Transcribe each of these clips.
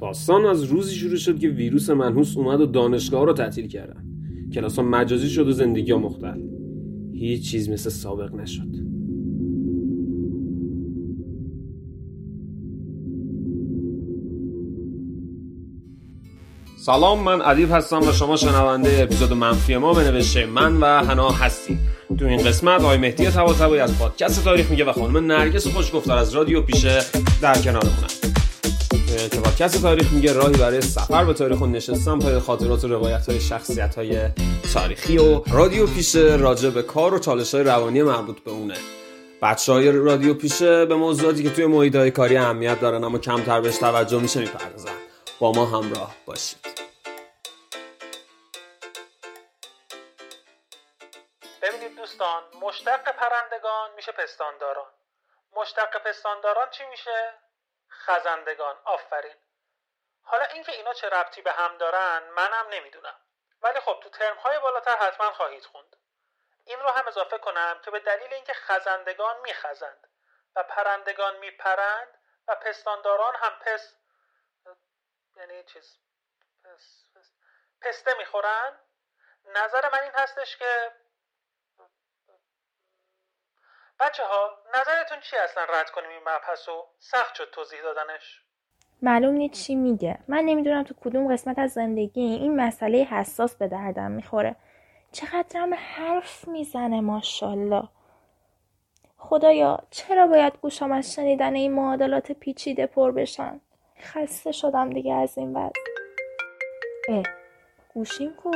داستان از روزی شروع شد که ویروس منحوس اومد و دانشگاه رو تعطیل کردن. کلاس ها مجازی شد و زندگی ها مختل. هیچ چیز مثل سابق نشد. سلام من ادیب هستم و شما شنونده اپیزود منفی ما به من و حنا هستیم. تو این قسمت آقای مهدی طباطبایی از پادکست تاریخ میگه و خانم نرگس خوشگفتار از رادیو پیشه در کنارمونن که پادکست تاریخ میگه راهی برای سفر به تاریخ و نشستن پای خاطرات و روایت های شخصیت های تاریخی و رادیو پیشه راجع به کار و چالش های روانی مربوط به اونه. بچه های رادیو پیشه به موضوعاتی که توی محیط های کاری اهمیت دارن اما کمتر بهش توجه میشه می‌پردازن. با ما همراه باشید. مشتق پرندگان میشه پستانداران. مشتق پستانداران چی میشه؟ خزندگان. آفرین. حالا اینکه اینا چه ربطی به هم دارن منم نمی‌دونم. ولی خب تو ترم های بالاتر حتما خواهید خوند. این رو هم اضافه کنم که به دلیل اینکه خزندگان میخزند و پرندگان میپرند و پستانداران هم پس یعنی چیز پس... پس... پسته می‌خورن نظر من این هستش که بچه ها نظرتون چی اصلا رد کنیم این مبحث رو؟ سخت شد توضیح دادنش. معلوم نیست چی میگه. من نمی‌دونم تو کدوم قسمت از زندگی این مسئله حساس به دردم می‌خوره. چقدر هم حرف می‌زنه ماشالله خدایا چرا باید گوشم از شنیدن این معادلات پیچیده پر بشن؟ خسته شدم دیگه از این وضع اه گوشیم کو؟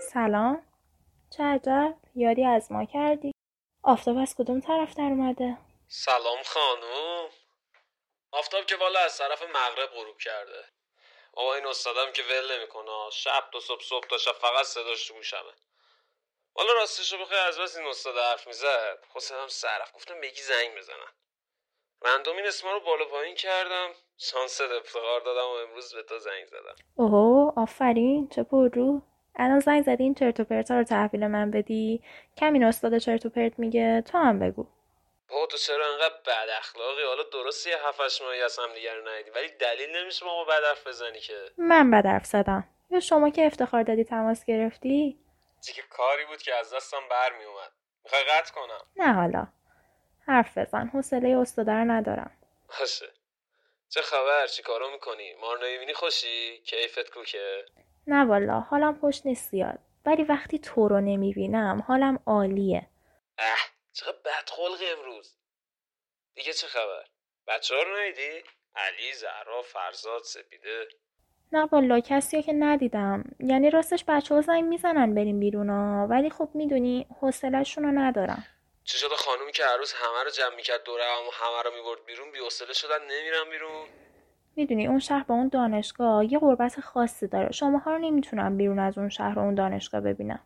سلام. چه عجب یادی از ما کردی؟ آفتاب از کدوم طرف در اومده؟ سلام خانوم. آفتاب که بالا از طرف مغرب غروب کرده. آقا این استادم که ول نمی‌کنه. شب تا صبح صبح تا شب فقط صداش تو گوشمه. والا راستش رو بخوای از بس این استاد حرف می‌زد. خودم سرف گفتم بگی زنگ بزنم رندوم این اسما رو بالا پایین کردم. شانست افتخار دادم و امروز به تو زنگ زدم. اوه آفرین. چه پررو. الان زنگ زدی این چرت و پرتا رو تحویل من بدی؟ کم استاد چرت و پرت میگه تو هم بگو. با تو چرا انقدر بد اخلاقی؟ حالا درستی یه هفتش ماهی از هم دیگر رو ندیدی ولی دلیل نمیشه ما بد حرف بزنی که. من بد حرف زدم. یا شما که افتخار دادی تماس گرفتی؟ دیگه کاری بود که از دستم برمی اومد می‌خوای قطع کنم؟ نه حالا. حرف بزن. حوصله استاده رو ندارم. باشه. چه خبر؟ چی کارو می‌کنی؟ مار نمی‌بینی خوشی؟ کیفت کوکه؟ نه والا حالم خوش نیست زیاد. ولی وقتی تو رو نمی‌بینم حالم عالیه. اه چقدر بدخلقی امروز. دیگه چه خبر؟ بچه ها رو ندیدی؟ علی، زهرا، فرزاد، سپیده. نه والا کسی که ندیدم. یعنی راستش بچه ها زنگ می‌زنن بریم بیرون ها. ولی خب می‌دونی حوصلهشون رو ندارم. چه شده خانومی که هر روز همه رو جمع می‌کرد دوره هم و همه رو می‌برد بیرون بیحوصله شدن نمیرم بیرون. می‌دونی اون شهر با اون دانشگاه یه غربت خاصی داره. شماها رو نمی‌تونم بیرون از اون شهر و اون دانشگاه ببینم.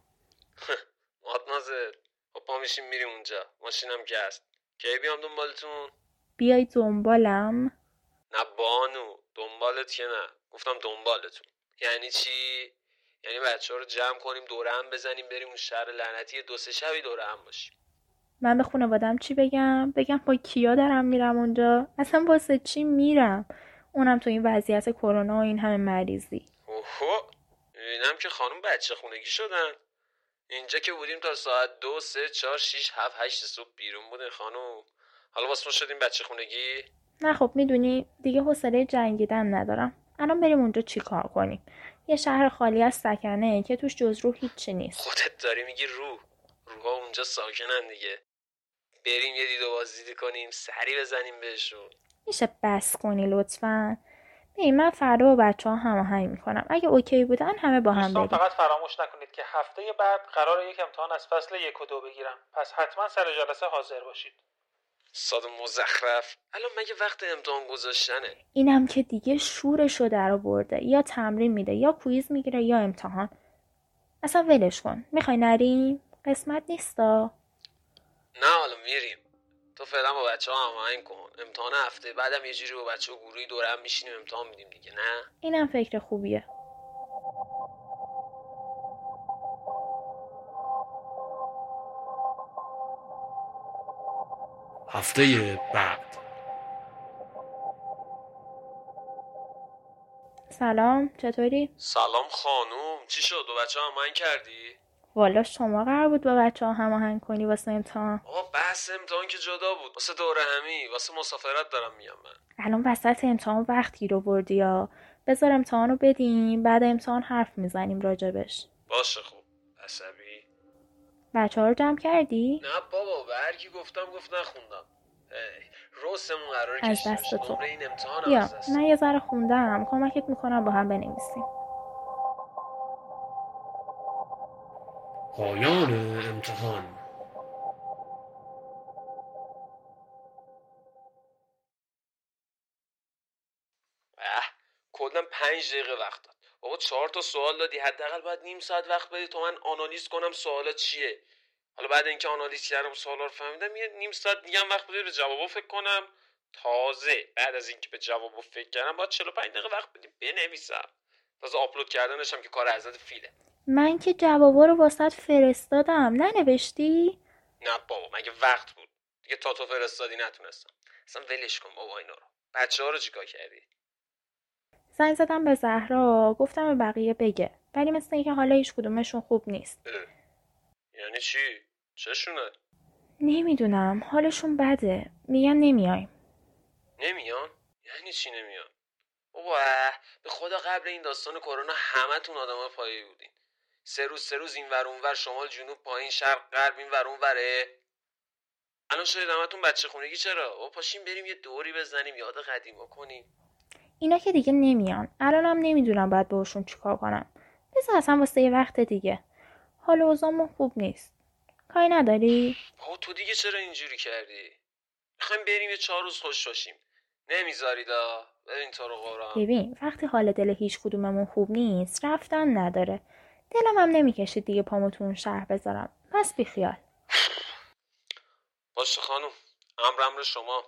مادمازل خب پا میشیم میریم اونجا. ماشینم که هست کی بیام دنبالتون؟ بیای دنبالم. نه بانو. دنبالت که نه. گفتم دنبالتون. یعنی چی؟ یعنی بچه ها رو جمع کنیم دوره هم بزنیم بریم اون شهر لعنتی دو سه شبی دوره هم باشیم. من به خانوادم چی بگم؟ بگم با کیا دارم میرم اونجا؟ اصلا واسه چی میرم؟ اونم تو این وضعیت کرونا و این همه مریضی. اوهو می‌بینم که خانم بچه خونگی شدن. اینجا که بودیم تا ساعت دو سه چهار شیش هفت هشت صبح بیرون بودین خانم. حالا واسه شدیم بچه خونگی؟ نه خب می‌دونی دیگه حوصله جنگیدن ندارم. الان بریم اونجا چی کار کنیم؟ یه شهر خالی از سکنه که توش جز روح هیچی نیست. خودت داری میگی روح روحا اونجا ساکنن دیگه. بریم یه دید و بازدیدی کنیم سری بزنیم بهشون. میشه بس کنی لطفا. ببین من فردا با بچه ها هماهنگ می‌کنم. اگه اوکی بودن همه با هم بریم. فقط فراموش نکنید که هفته بعد قرار یک امتحان از فصل یک و دو بگیرم. پس حتما سر جلسه حاضر باشید. ساد مزخرف. الان مگه وقت امتحان گذاشتنه؟ اینم که دیگه شورشو در برده یا تمرین میده یا کویز می‌گیره یا امتحان. اصلا ولش کن. می‌خوای نریم؟ قسمت نیستا. نه حالا میریم. تو فعلا با بچه هم هماهنگ کن امتحان هفته بعدم یه جوری با بچه و گروهی هم میشینیم امتحان میدیم دیگه نه اینم فکر خوبیه هفته بعد سلام چطوری؟ سلام خانوم چی شد؟ دو بچه هم من کردی؟ والا شما قرار بود با بچه ها هماهنگ کنی واسه امتحان؟ آقا بحث امتحان که جدا بود. واسه دوره همی واسه مسافرت دارم میگم من. الان وسط امتحان وقتی رو بردی یا؟ بذار امتحان رو بدیم بعد امتحان حرف می‌زنیم راجبش. باشه خوب. عصبی. بچه ها رو جمع کردی؟ نه بابا به هر کی گفتم گفت نخوندم. روسمون قراره از دست. تو. این امتحان دست من یه ذره خوندم. کمکت می‌کنم با هم بنویسیم. پایان امتحان. کلا پنج دقیقه وقت داد. بابا چهار تا سوال دادی. حداقل باید نیم ساعت وقت بدی تا من آنالیز کنم سوالا چیه. حالا بعد اینکه آنالیز کردم سوالا رو فهمیدم یه نیم ساعت دیگه وقت بدی به جوابا فکر کنم. تازه بعد از اینکه به جوابا فکر کردم باید 45 دقیقه وقت بدیم بنویسم. تازه آپلود کردنش هم که کار حضرت فیله. من که جوابا رو واسط فرستادم. ننوشتی؟ نه بابا مگه وقت بود؟ دیگه تا تو فرستادی نتونستم. اصلا ولش کن بابا اینا رو. بچه ها رو چیکار کردی؟ زنگ زدم به زهرا گفتم به بقیه بگه. ولی مثل اینکه حالا هیچ کدومشون خوب نیست. اه. یعنی چی؟ چشونه؟ نمی‌دونم. حالشون بده. میگن نمیایم. نمیان؟ یعنی چی نمیان؟ بابا اه، به خدا قبل این داستان کرونا همتون آدمای پایه بودین. سه روز سه روز این ور اونور شمال جنوب پایین شرق غرب این ور اونوره الان شدید همتون بچه خونگی چرا؟ بابا پاشیم بریم یه دوری بزنیم یاد قدیما کنیم اینا که دیگه نمیان. الانم نمی‌دونم باید باشون چیکار کنم. بذار اصلا واسه یه وقت دیگه. حال اوضاعمون خوب نیست. کاری نداری؟ بابا تو دیگه چرا اینجوری کردی؟ می‌خوایم بریم یه چهار روز خوش باشیم. نمیذاریدا ببین تو رو قرآن. ببین وقتی حال دل هیچ کدوممون خوب نیست رفتن نداره. دلم هم نمی‌کشید دیگه پامو تو اون شهر بذارم. پس بیخیال. باشه خانم. امر امر شما.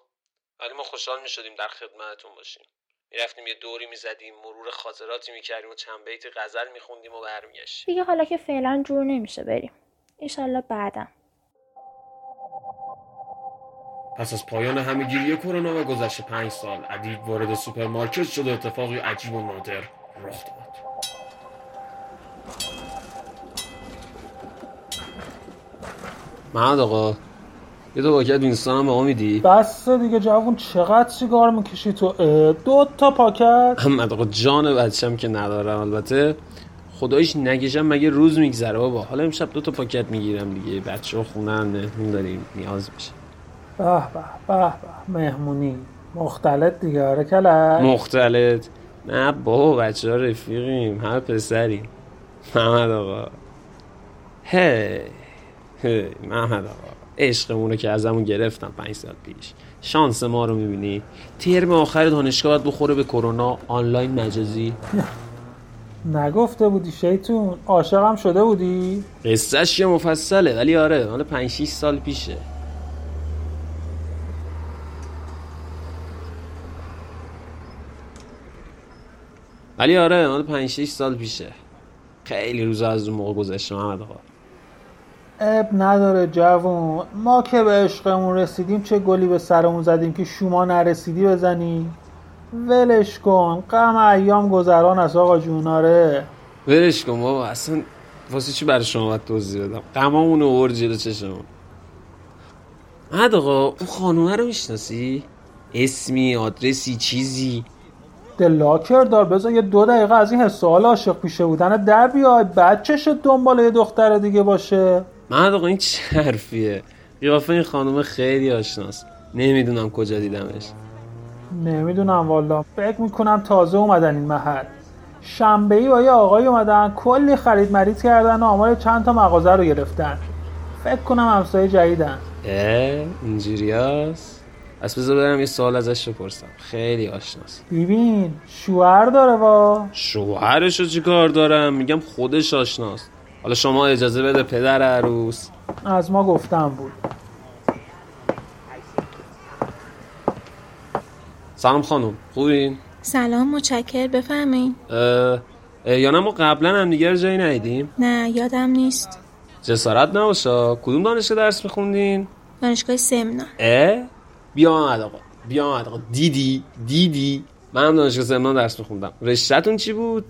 ولی ما خوشحال می‌شدیم در خدمتتون باشیم. می‌رفتیم یه دوری می‌زدیم مرور خاطراتی می‌کردیم و چند بیت غزل میخوندیم و برمیگشتیم. دیگه حالا که فعلا جور نمیشه بریم. ایشالله بعدم. پس از پایان همهگیری کرونا و گذشت پنج سال ادیب وارد سوپرمارکت شد و اتفاقی عجیب و نادر رخ داد. محمد آقا یه دو پاکت وینستون هم به ما میدی؟ بس دیگه جوون چقدر سیگار می‌کشی تو؟ دو تا پاکت. محمد آقا جان بچم که ندارم البته. خدایش نکشم مگه روز میگذره بابا؟ حالا امشب دو تا پاکت می‌گیرم دیگه. بچه ها خونن مهمون داریم نیاز میشه به به به به. مهمونی. مختلط دیگه آره کلک. مختلط. نه بابا بچه ها رفیقیم همه پسریم. محمد آقا. هی هی. محمد آقا عشقمونو که ازمون گرفتم پنج سال پیش. شانس ما رو می‌بینی؟ ترم آخر دانشگاه باید بخوره به کرونا آنلاین مجازی. نگفته بودی شیطون. عاشقم شده بودی؟ قصهش یه مفصله ولی آره مال 5 6 سال پیشه. ولی آره مال 5 6 سال پیشه. خیلی روزا از اون موقع گذشته محمد آقا. اب نداره جوون. ما که به عشقمون رسیدیم چه گلی به سرمون زدیم که شما نرسیدی بزنی ولش کن. غم ایام گذران است آقا جوناره ولش کن بابا. اصلا واسه چی برای شما باید توضیح بدم؟ غمامون رو آورد جلو چشمون. محمد آقا اون خانومه رو می‌شناسی؟ اسمی آدرسی چیزی. دلاکر دار. بذار یه دو دقیقه از این حس سوال عاشق پیشه بودن در بیای. بعد چشت دنبال یه دختر دیگه باشه. محمد آقا این چه حرفیه؟ قیافه این خانومه خیلی آشناست. نمی‌دونم کجا دیدمش. نمی‌دونم والا فکر می‌کنم تازه اومدن این محل. شنبه ای با یه آقای اومدن کلی خرید مرید کردن و آمار چند تا مغازه رو گرفتن. فکر کنم همسایه جدیدن. اه اینجوری هست؟ پس بذار برم یه سوال ازش بپرسم. خیلی آشناست. ببین شوهر داره وا. شوهرش رو چی کار دارم؟ میگم خودش آشناست. حالا شما اجازه بده پدر عروس. از ما گفتم بود. سلام خانم خوبین؟ سلام متشکر بفرمایین. اه، یا نه ما قبلا هم دیگر جایی ندیدیم؟ نه یادم نیست. جسارت نباشه. کدوم دانشگاه درس میخوندین؟ دانشگاه سمنا. اه؟ بیا محمد آقا بیا محمد آقا. دیدی؟ دیدی؟ من هم دانشگاه زمان درس میخوندم. رشتهتون چی بود؟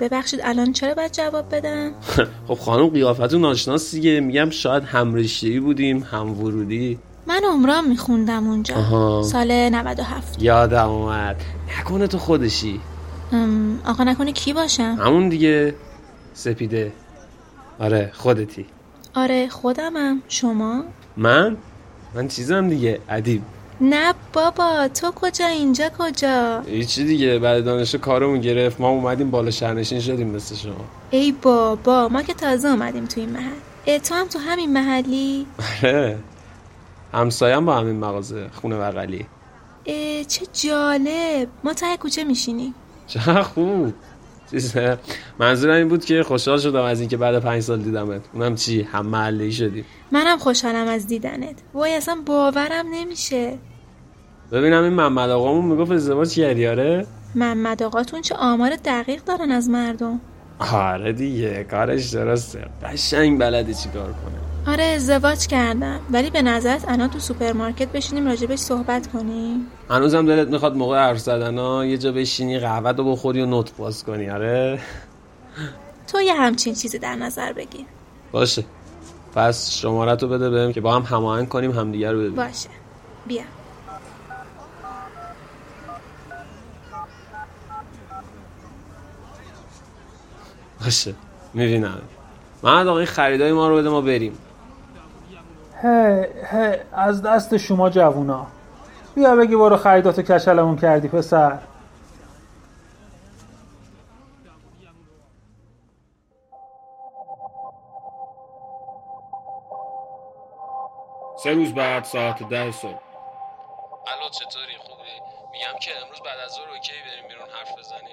ببخشید الان چرا باید جواب بدم؟ خب خانم قیافتون ناشناس دیگه. میگم شاید هم رشته‌ای بودیم هم ورودی. من عمران میخوندم اونجا. آها. سال 97 یادم اومد. نکنه تو خودشی. آقا نکنه کی باشم؟ همون دیگه. سپیده. آره خودتی. آره خودمم. شما؟ من؟ من چیزم دیگه. ادیب. نه بابا تو کجا؟ اینجا کجا؟ هیچی دیگه بعد دانشگاه کارمون گرفت. ما اومدیم بالا شهرنشین شدیم مثل شما. ای بابا ما که تازه اومدیم تو این محل. تو هم تو همین محلی؟ آره. همسایم با همین مغازه خونه بغلی. اه، چه جالب. ما ته کوچه میشینیم. چه خوب. چیزه منظورم این بود که خوشحال شدم از اینکه بعد پنج سال دیدمت. اونم چی؟ هم محله شدیم. منم خوشحالم از دیدنت. وای اصلا باورم نمیشه. ببینم این محمد آقامون می‌گفت ازدواج کردی آره؟ محمد آقاتون چه آمار دقیق دارن از مردم. آره دیگه کارش درسته. قشنگ بلده چی کار کنه آره ازدواج کردم. ولی به نظرت الان تو سوپرمارکت بشینیم راجبش صحبت کنیم؟ هنوزم دلت می‌خواد موقع حرف زدن ها یه جا بشینی قهوه رو بخوری و نوت باز کنی آره؟ تو یه همچین چیزی در نظر بگیر. باشه. پس شماره تو بده بهم که با هم هماهنگ کنیم همدیگه رو ببینیم. باشه. بیا. باشه می‌بینم. من آقای خریدای ما رو بده ما بریم. هی هی از دست شما جوونا. بیا بگی برو خریداتو کچلمون کردی پسر. سه روز بعد ساعت ده صبح. الو چطوری؟ خوبی؟ میگم که امروز بعد از ظهر اوکی بریم بیرون حرف بزنیم.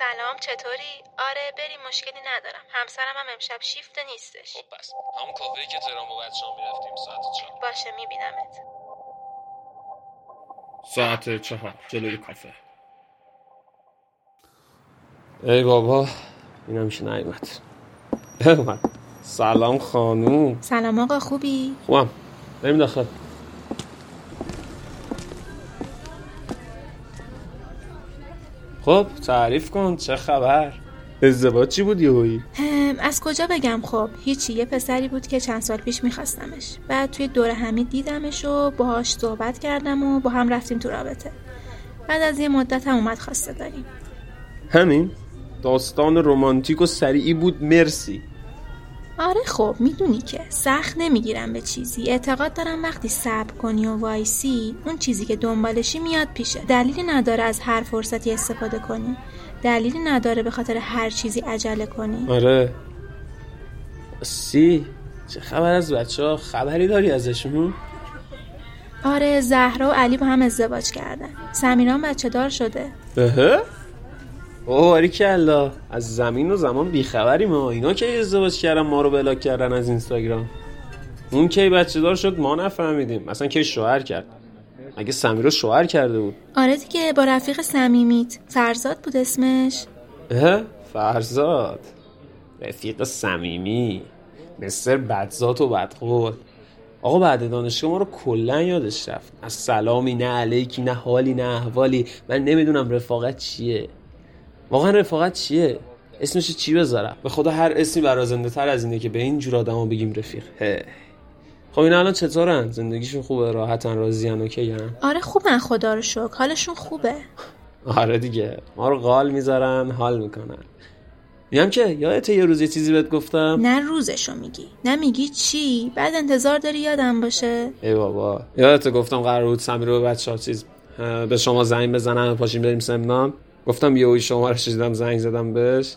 سلام چطوری؟ آره بریم مشکلی ندارم. همسرم هم امشب شیفت نیستش. خب بس همون کافه که تهران با بچه هم می‌رفتیم ساعت چهار. باشه میبینمت. ساعت چهار جلوی کافه. ای بابا اینم میشه نیومد اومد. سلام خانوم. سلام آقا خوبی؟ خوبم. بریم داخل. خب تعریف کن چه خبر؟ ازدواج چی بود یهویی؟ از کجا بگم خب؟ هیچی یه پسری بود که چند سال پیش میخواستمش. بعد توی دور حمید دیدمش و باهاش صحبت کردم و با هم رفتیم تو رابطه. بعد از یه مدت هم اومد خواسته داریم. همین. داستان رمانتیک و سریعی بود. مرسی. آره خب می‌دونی که سخت نمی‌گیرم به چیزی. اعتقاد دارم وقتی صبر کنی و وایسی اون چیزی که دنبالشی میاد پیشه. دلیلی نداره از هر فرصتی استفاده کنی. دلیلی نداره به خاطر هر چیزی عجله کنی. آره. سی چه خبر از بچه ها خبری داری ازشون؟ آره زهرا و علی با هم ازدواج کردن. سمیران بچه دار شده. بهه اوه کلا از زمین و زمان بیخبری ما اینا که ازدواج کردن ما رو بلاک کردن از اینستاگرام؟ اون کی بچه دار شد ما نفهمیدیم. مثلا کی شوهر کرد؟ مگه سمیر رو شوهر کرده بود. آره دیگه با رفیق صمیمیت. فرزاد بود اسمش. اه فرزاد. رفیق صمیمی. مستر بدزات و بدقول آقا بعد دانشگاه ما رو کلا یادش رفت. از سلامی نه علیکی نه حالی نه احوالی. من نمی‌دونم رفاقت چیه. واقعا رفاقت چیه؟ اسمش چی بذارم؟ به خدا هر اسمی برازنده تر از اینه که به این جور آدما بگیم رفیق. هه. خب این الان چطورن؟ زندگیشون خوبه راحتن راضیان اوکی آره خوبن خدا رو شکر. حالشون خوبه. آره دیگه. ما رو قال می‌ذارن حال می‌کنن. میگم که یادت یه روز یه چیزی بهت گفتم؟ نه روزشو میگی. نه میگی چی؟ بعد انتظار داری یادم باشه. ای بابا. یادت گفتم قرار بود سمیر رو بچه چیز به شما زنگ بزنم پاشیم بریم سمنان گفتم یه اوی شما رو شدیدم زنگ زدم بهش.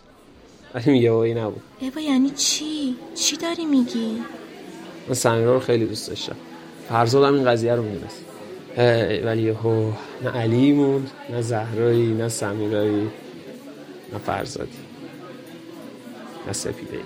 ولی یه اوی نبود. ایوا یعنی چی؟ چی داری میگی؟ من سمیرا رو خیلی دوست داشتم. فرزادم این قضیه رو می‌دونست. ولی یهو نه علی موند نه زهرایی نه سمیرایی نه فرزادی نه سپیده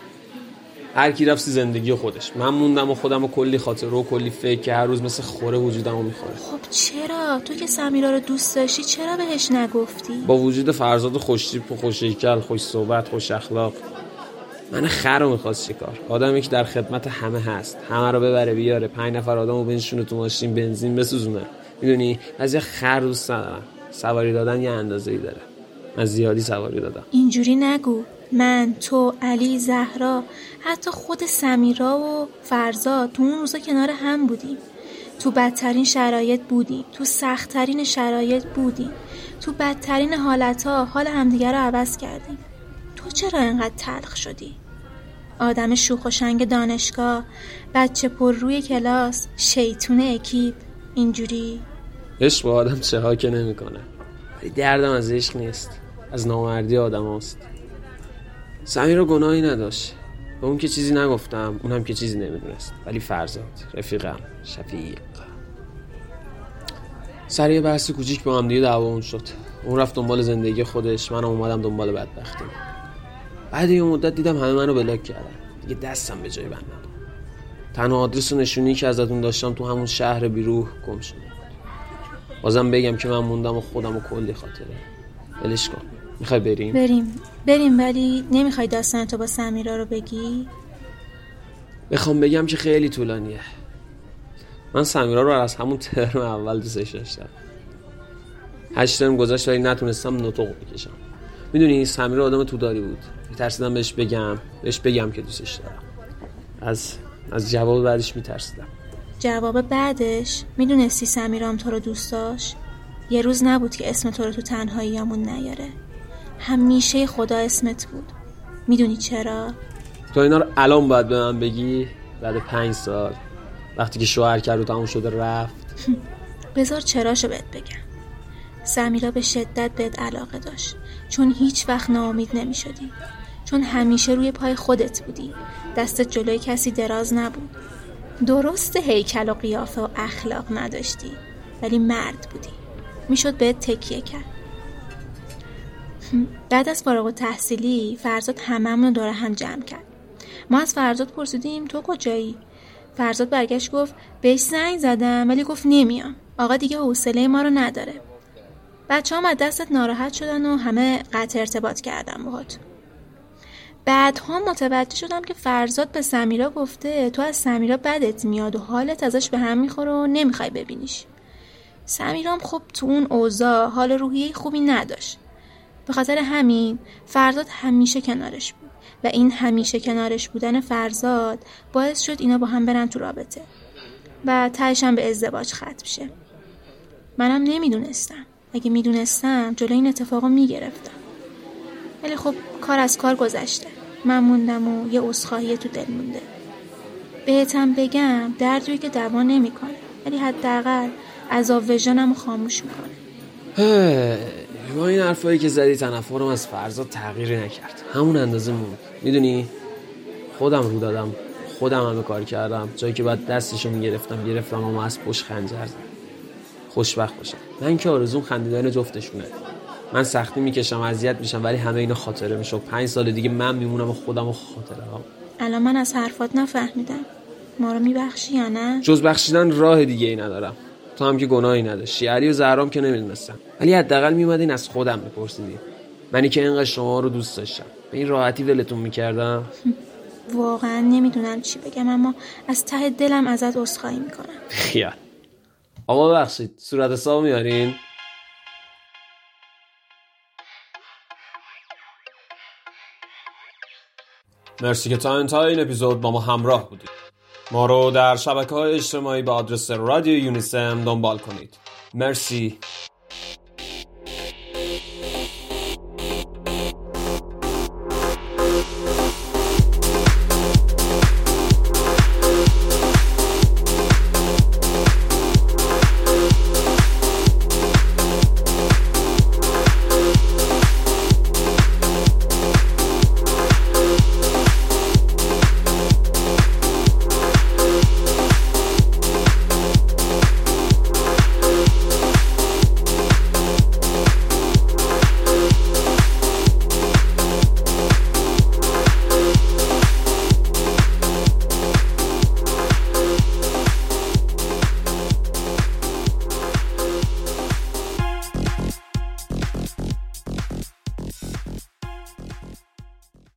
هر کی رفت زندگی خودش. من موندم و خودم و کلی خاطر و کلی فکر که هر روز مثل خوره وجودم رو می‌خوره. خب چرا؟ تو که سمیرا رو دوست داشتی چرا بهش نگفتی؟ با وجود فرزاد خوشتیپ و خوشیکل خوش صحبت خوش اخلاق. من خر رو می‌خواست چیکار آدمی که در خدمت همه هست. همه رو ببره بیاره. پنج نفر آدم رو بنشونه تو ماشین بنزین بسوزونه. می‌دونی؟ از یه خر دوست ندارم. سواری دادن یه اندازه ای داره. من زیادی سواری دادم. اینجوری نگو. من تو علی زهرا حتی خود سمیرا و فرزاد تو اون روزا کنار هم بودیم. تو بدترین شرایط بودیم. تو سختترین شرایط بودیم. تو بدترین حالتها حال همدیگر رو عوض کردیم. تو چرا انقدر تلخ شدی؟ آدم شوخ و شنگ دانشگاه بچه پر روی کلاس شیطون اکیپ اینجوری؟ عشق با آدم چه ها که نمی‌کنه. ولی دردم از عشق نیست. از نامردی آدم هست سمیر گناهی نداشت. به اون که چیزی نگفتم اونم که چیزی نمی‌دونست. ولی فرزاد رفیقم شفیق. سر یه بحث کوچیک با هم دیگه دعوامون شد. اون رفت دنبال زندگی خودش. منم اومدم دنبال بدبختی بعد یه مدت دیدم همه منو بلاک کردن. دیگه دستم به جای بند تنها آدرس و نشونی که ازتون داشتم تو همون شهر بیروح گم شده بازم بگم که من موندم و خودم و کلی خاطره. ولش کن. می‌خوای بریم؟ بریم. بریم ولی نمی‌خوای داستان تو با سمیرا رو بگی؟ بخوام بگم که خیلی طولانیه. من سمیرا رو از همون ترم اول دوستش داشتم. هشت ترم گذشت ولی نتونستم نطق بکشم. می‌دونی سمیرا آدم توداری بود. میترسیدم بهش بگم بهش بگم که دوستش دارم. از از جواب بعدش میترسیدم. جواب بعدش؟ می‌دونستی سمیرام تو رو دوست داشت؟ یه روز نبود که اسم تو رو تو تنهاییامون نیاره. همیشه خدا اسمت بود. می‌دونی چرا؟ تو اینا رو الان باید به من بگی بعد پنج سال. وقتی که شوهر کرد و تموم شده رفت. بذار چراشو بهت بگم. سمیرا به شدت بهت علاقه داشت. چون هیچ وقت ناامید نمی شدی چون همیشه روی پای خودت بودی. دستت جلوی کسی دراز نبود. درست هیکل و قیافه و اخلاق نداشتی. ولی مرد بودی. می‌شد بهت تکیه کرد. بعد از فارغ و تحصیلی فرزاد هممون رو دور هم جمع کرد. ما از فرزاد پرسیدیم تو کجایی؟ فرزاد برگشت گفت بهش زنگ زدم ولی گفت نمیام. آقا دیگه حوصله ما رو نداره. بچه هم از دستت ناراحت شدن و همه قطع ارتباط کردن باهات. بعدها متوجه شدم که فرزاد به سمیرا گفته تو از سمیرا بدت میاد و حالت ازش به هم می‌خوره و نمی‌خوای ببینیش. سمیرام خب تو اون اوضاع حال روحیه خوبی نداشت. به خاطر همین فرزاد همیشه کنارش بود و این همیشه کنارش بودن فرزاد باعث شد اینا با هم برن تو رابطه و تهشم به ازدواج ختم شه. منم نمی‌دونستم. اگه می‌دونستم جلو این اتفاقو می‌گرفتم. ولی خب کار از کار گذشته. من موندم و یه عذرخواهی تو دل مونده. بهتم بگم دردوی که دوا نمی‌کنه. ولی حداقل عذاب وجدانم خاموش می‌کنه. با این حرفایی که زدی تنفرم از فرزاد تغییری نکرد. همون اندازه موند می‌دونی؟ خودم رو دادم. خودم همه کار کردم. جایی که باید دستشو می‌گرفتم گرفتم اما از پشت خنجر زد خوشبخت باشم. من که آرزوم خندیدن جفتشونه. من سختی می‌کشم اذیت میشم ولی همه اینا خاطره میشه. پنج سال دیگه من میمونم و خودم و خاطره هم. الان من از حرفات نفهمیدم. ما رو میبخشی یا نه؟ جز بخشیدن راه دیگه ای ندارم. تو هم که گناهی نداشتی. علی و زهرام که نمی‌دونستم ولی حداقل میومدین از خودم میپرسیدی. منی که اینقدر شما رو دوست داشتم. به این راحتی ولتون می‌کردم؟ واقعا نمی‌دونم چی بگم اما از ته دلم ازت عذرخواهی می‌کنم. خیال. آقا بخشید صورت حساب میارین مرسی که تا انتهای این اپیزود با ما همراه بودید. ما رو در شبکه های اجتماعی به آدرس رادیو یونیسم دنبال کنید. مرسی.